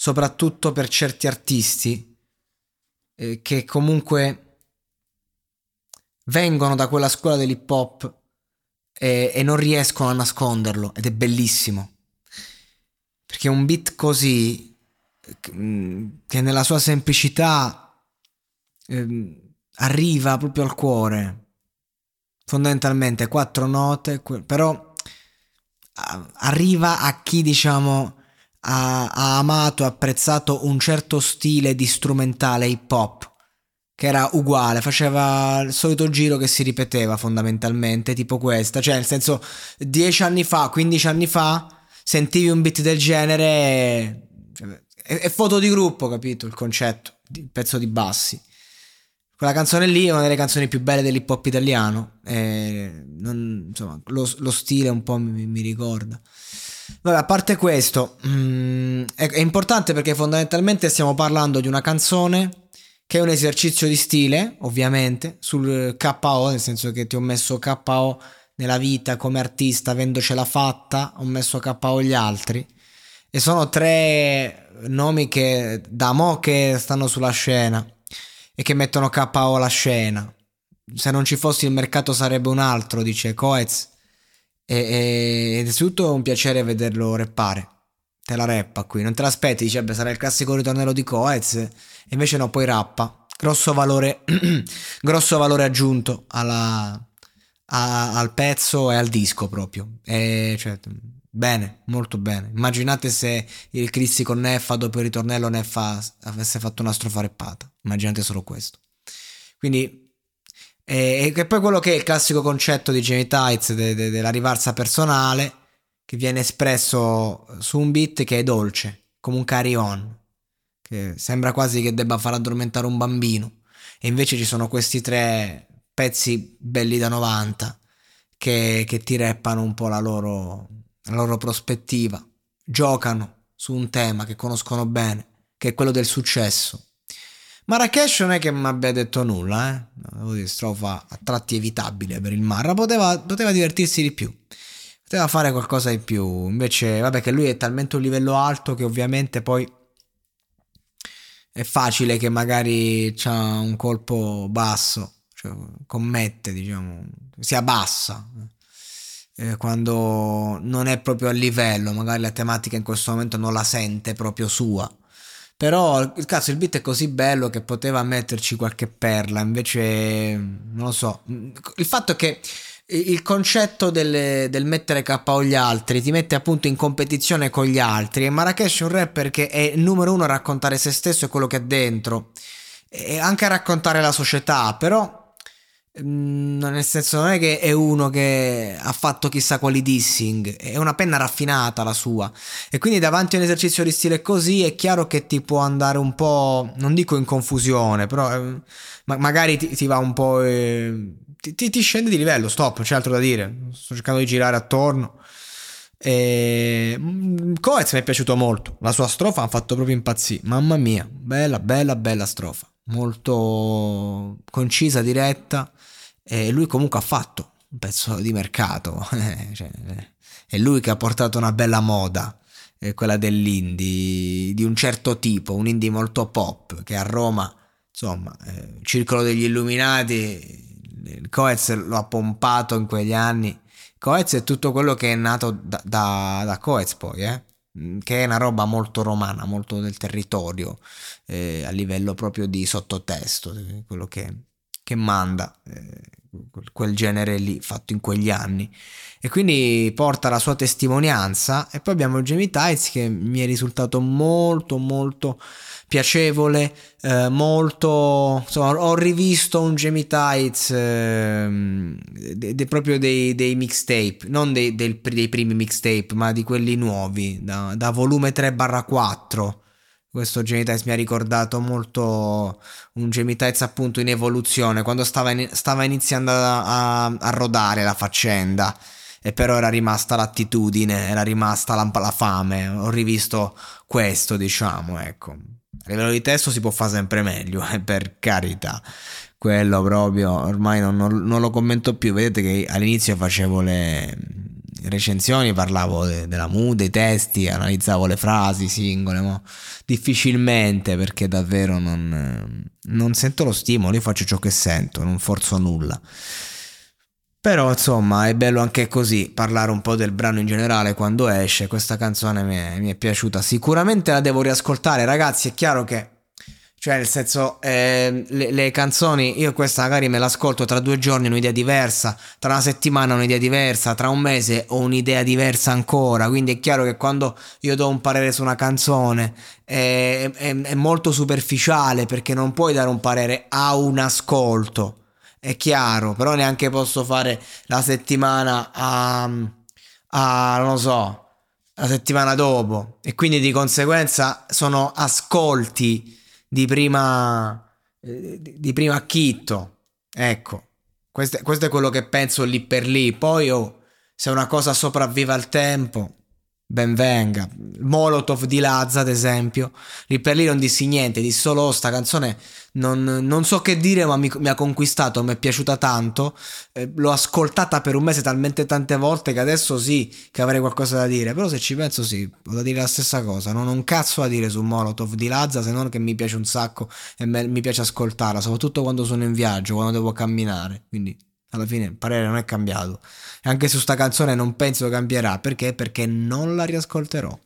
soprattutto per certi artisti eh, che comunque vengono da quella scuola dell'hip hop e, e non riescono a nasconderlo ed è bellissimo. Perché un beat così, che nella sua semplicità eh, arriva proprio al cuore, fondamentalmente quattro note, però arriva a chi diciamo ha, ha amato, apprezzato un certo stile di strumentale hip hop che era uguale, faceva il solito giro che si ripeteva fondamentalmente, tipo questa, cioè nel senso 10 anni fa, 15 anni fa sentivi un beat del genere cioè, è, è, foto di gruppo, capito? Il concetto, il pezzo di bassi. Quella canzone lì è una delle canzoni più belle dell'hip hop italiano. Non, insomma, lo, lo, stile un po' mi, mi ricorda. Vabbè, a parte questo, mh, mm, è, è importante perché fondamentalmente stiamo parlando di una canzone che è un esercizio di stile, ovviamente, sul KO, nel senso che ti ho messo KO nella vita come artista, avendocela fatta, ho messo KO gli altri. E sono tre nomi che da mo' che stanno sulla scena e che mettono KO la scena. Se non ci fosse il mercato sarebbe un altro, dice Coez. E, ed è tutto un piacere vederlo reppare. Te la reppa qui, non te l'aspetti, dice, beh, sarà il classico ritornello di Coez. E invece no, poi rappa. Grosso valore, grosso valore aggiunto alla, a, al pezzo e al disco proprio. E, cioè, bene, molto bene. Immaginate se il Cristi con Neffa dopo il ritornello Neffa avesse fatto una strofa reppata. Immaginate solo questo. Quindi e, poi quello che è il classico concetto di Jamie Tights de, de, della rivalsa personale che viene espresso su un beat che è dolce, come un carry on, che sembra quasi che debba far addormentare un bambino. E invece ci sono questi tre pezzi belli da 90 che, che ti reppano un po' la loro, la loro prospettiva, giocano su un tema che conoscono bene, che è quello del successo. Marrakesh non è che mi abbia detto nulla, eh? Strofa a tratti evitabile per il Marra, poteva, poteva divertirsi di più. Poteva fare qualcosa di più. Invece, vabbè, che lui è talmente un livello alto che ovviamente poi è facile che magari c'ha un colpo basso cioè, commette, diciamo, si abbassa eh, quando non è proprio a livello, magari la tematica in questo momento non la sente proprio sua. Però il cazzo, il beat è così bello che poteva metterci qualche perla, invece non lo so. Il fatto è che il concetto del, del, mettere KO gli altri ti mette appunto in competizione con gli altri e Marrakesh è un rapper che è numero uno a raccontare se stesso e quello che ha dentro e anche a raccontare la società però nel senso non è che è uno che ha fatto chissà quali dissing, è una penna raffinata la sua. E quindi davanti a un esercizio di stile così è chiaro che ti può andare un po', non dico in confusione, però eh, ma- magari ti, ti, va un po'... Eh, ti, ti, ti, scende di livello, stop, c'è altro da dire. Sto cercando di girare attorno. E... Mm, Coez mi è piaciuto molto, la sua strofa ha fatto proprio impazzire, mamma mia, bella, bella, bella strofa, molto concisa, diretta e lui comunque ha fatto un pezzo di mercato, cioè, è lui che ha portato una bella moda. eh, quella dell'indie di un certo tipo, un indie molto pop, che a Roma, insomma, eh, Circolo degli Illuminati, il Coez lo ha pompato in quegli anni. Coez è tutto quello che è nato da, da, da Coez poi, eh? Che è una roba molto romana, molto del territorio, eh, a livello proprio di sottotesto, quello che, che manda eh, quel genere lì fatto in quegli anni. E quindi porta la sua testimonianza e poi abbiamo Jamie Tights che mi è risultato molto molto piacevole eh, molto insomma ho rivisto un Jamie Tights eh, de, de, proprio dei, dei mixtape non dei, del, dei primi mixtape ma di quelli nuovi da, da volume 3 barra 4 questo Tights mi ha ricordato molto un Tights appunto in evoluzione quando stava, in, stava iniziando a, a, a rodare la faccenda e però era rimasta l'attitudine, era rimasta la, la fame. Ho rivisto questo, diciamo, ecco. A livello di testo si può fare sempre meglio, eh, per carità. Quello proprio, ormai non, non, non, lo commento più. Vedete che all'inizio facevo le recensioni, parlavo de, della mood, dei testi, analizzavo le frasi singole, ma difficilmente perché davvero non, non sento lo stimolo, io faccio ciò che sento, non forzo nulla. Però insomma è bello anche così parlare un po' del brano in generale quando esce. Questa canzone mi è, mi è piaciuta. Sicuramente la devo riascoltare, ragazzi. È chiaro che, cioè, nel senso, eh, le, le, canzoni, io questa magari me l'ascolto tra due giorni un'idea diversa, tra una settimana un'idea diversa, tra un mese ho un'idea diversa ancora. Quindi è chiaro che quando io do un parere su una canzone è, è, è molto superficiale perché non puoi dare un parere a un ascolto è chiaro, però neanche posso fare la settimana a, a non lo so, la settimana dopo e quindi di conseguenza sono ascolti di prima eh, di prima acchitto. Ecco, questo, questo, è quello che penso lì per lì. Poi oh, se una cosa sopravvive al tempo, ben venga. Molotov di Lazza, ad esempio, lì per lì non dissi niente, dissi solo oh, sta canzone non, non, so che dire, ma mi, mi, ha conquistato, mi è piaciuta tanto. Eh, l'ho ascoltata per un mese talmente tante volte che adesso sì che avrei qualcosa da dire. Però se ci penso sì, ho da dire la stessa cosa. Non ho un cazzo da dire su Molotov di Lazza, se non che mi piace un sacco e me, mi piace ascoltarla, soprattutto quando sono in viaggio, quando devo camminare. Quindi alla fine il parere non è cambiato. E anche su sta canzone non penso cambierà. Perché? Perché non la riascolterò.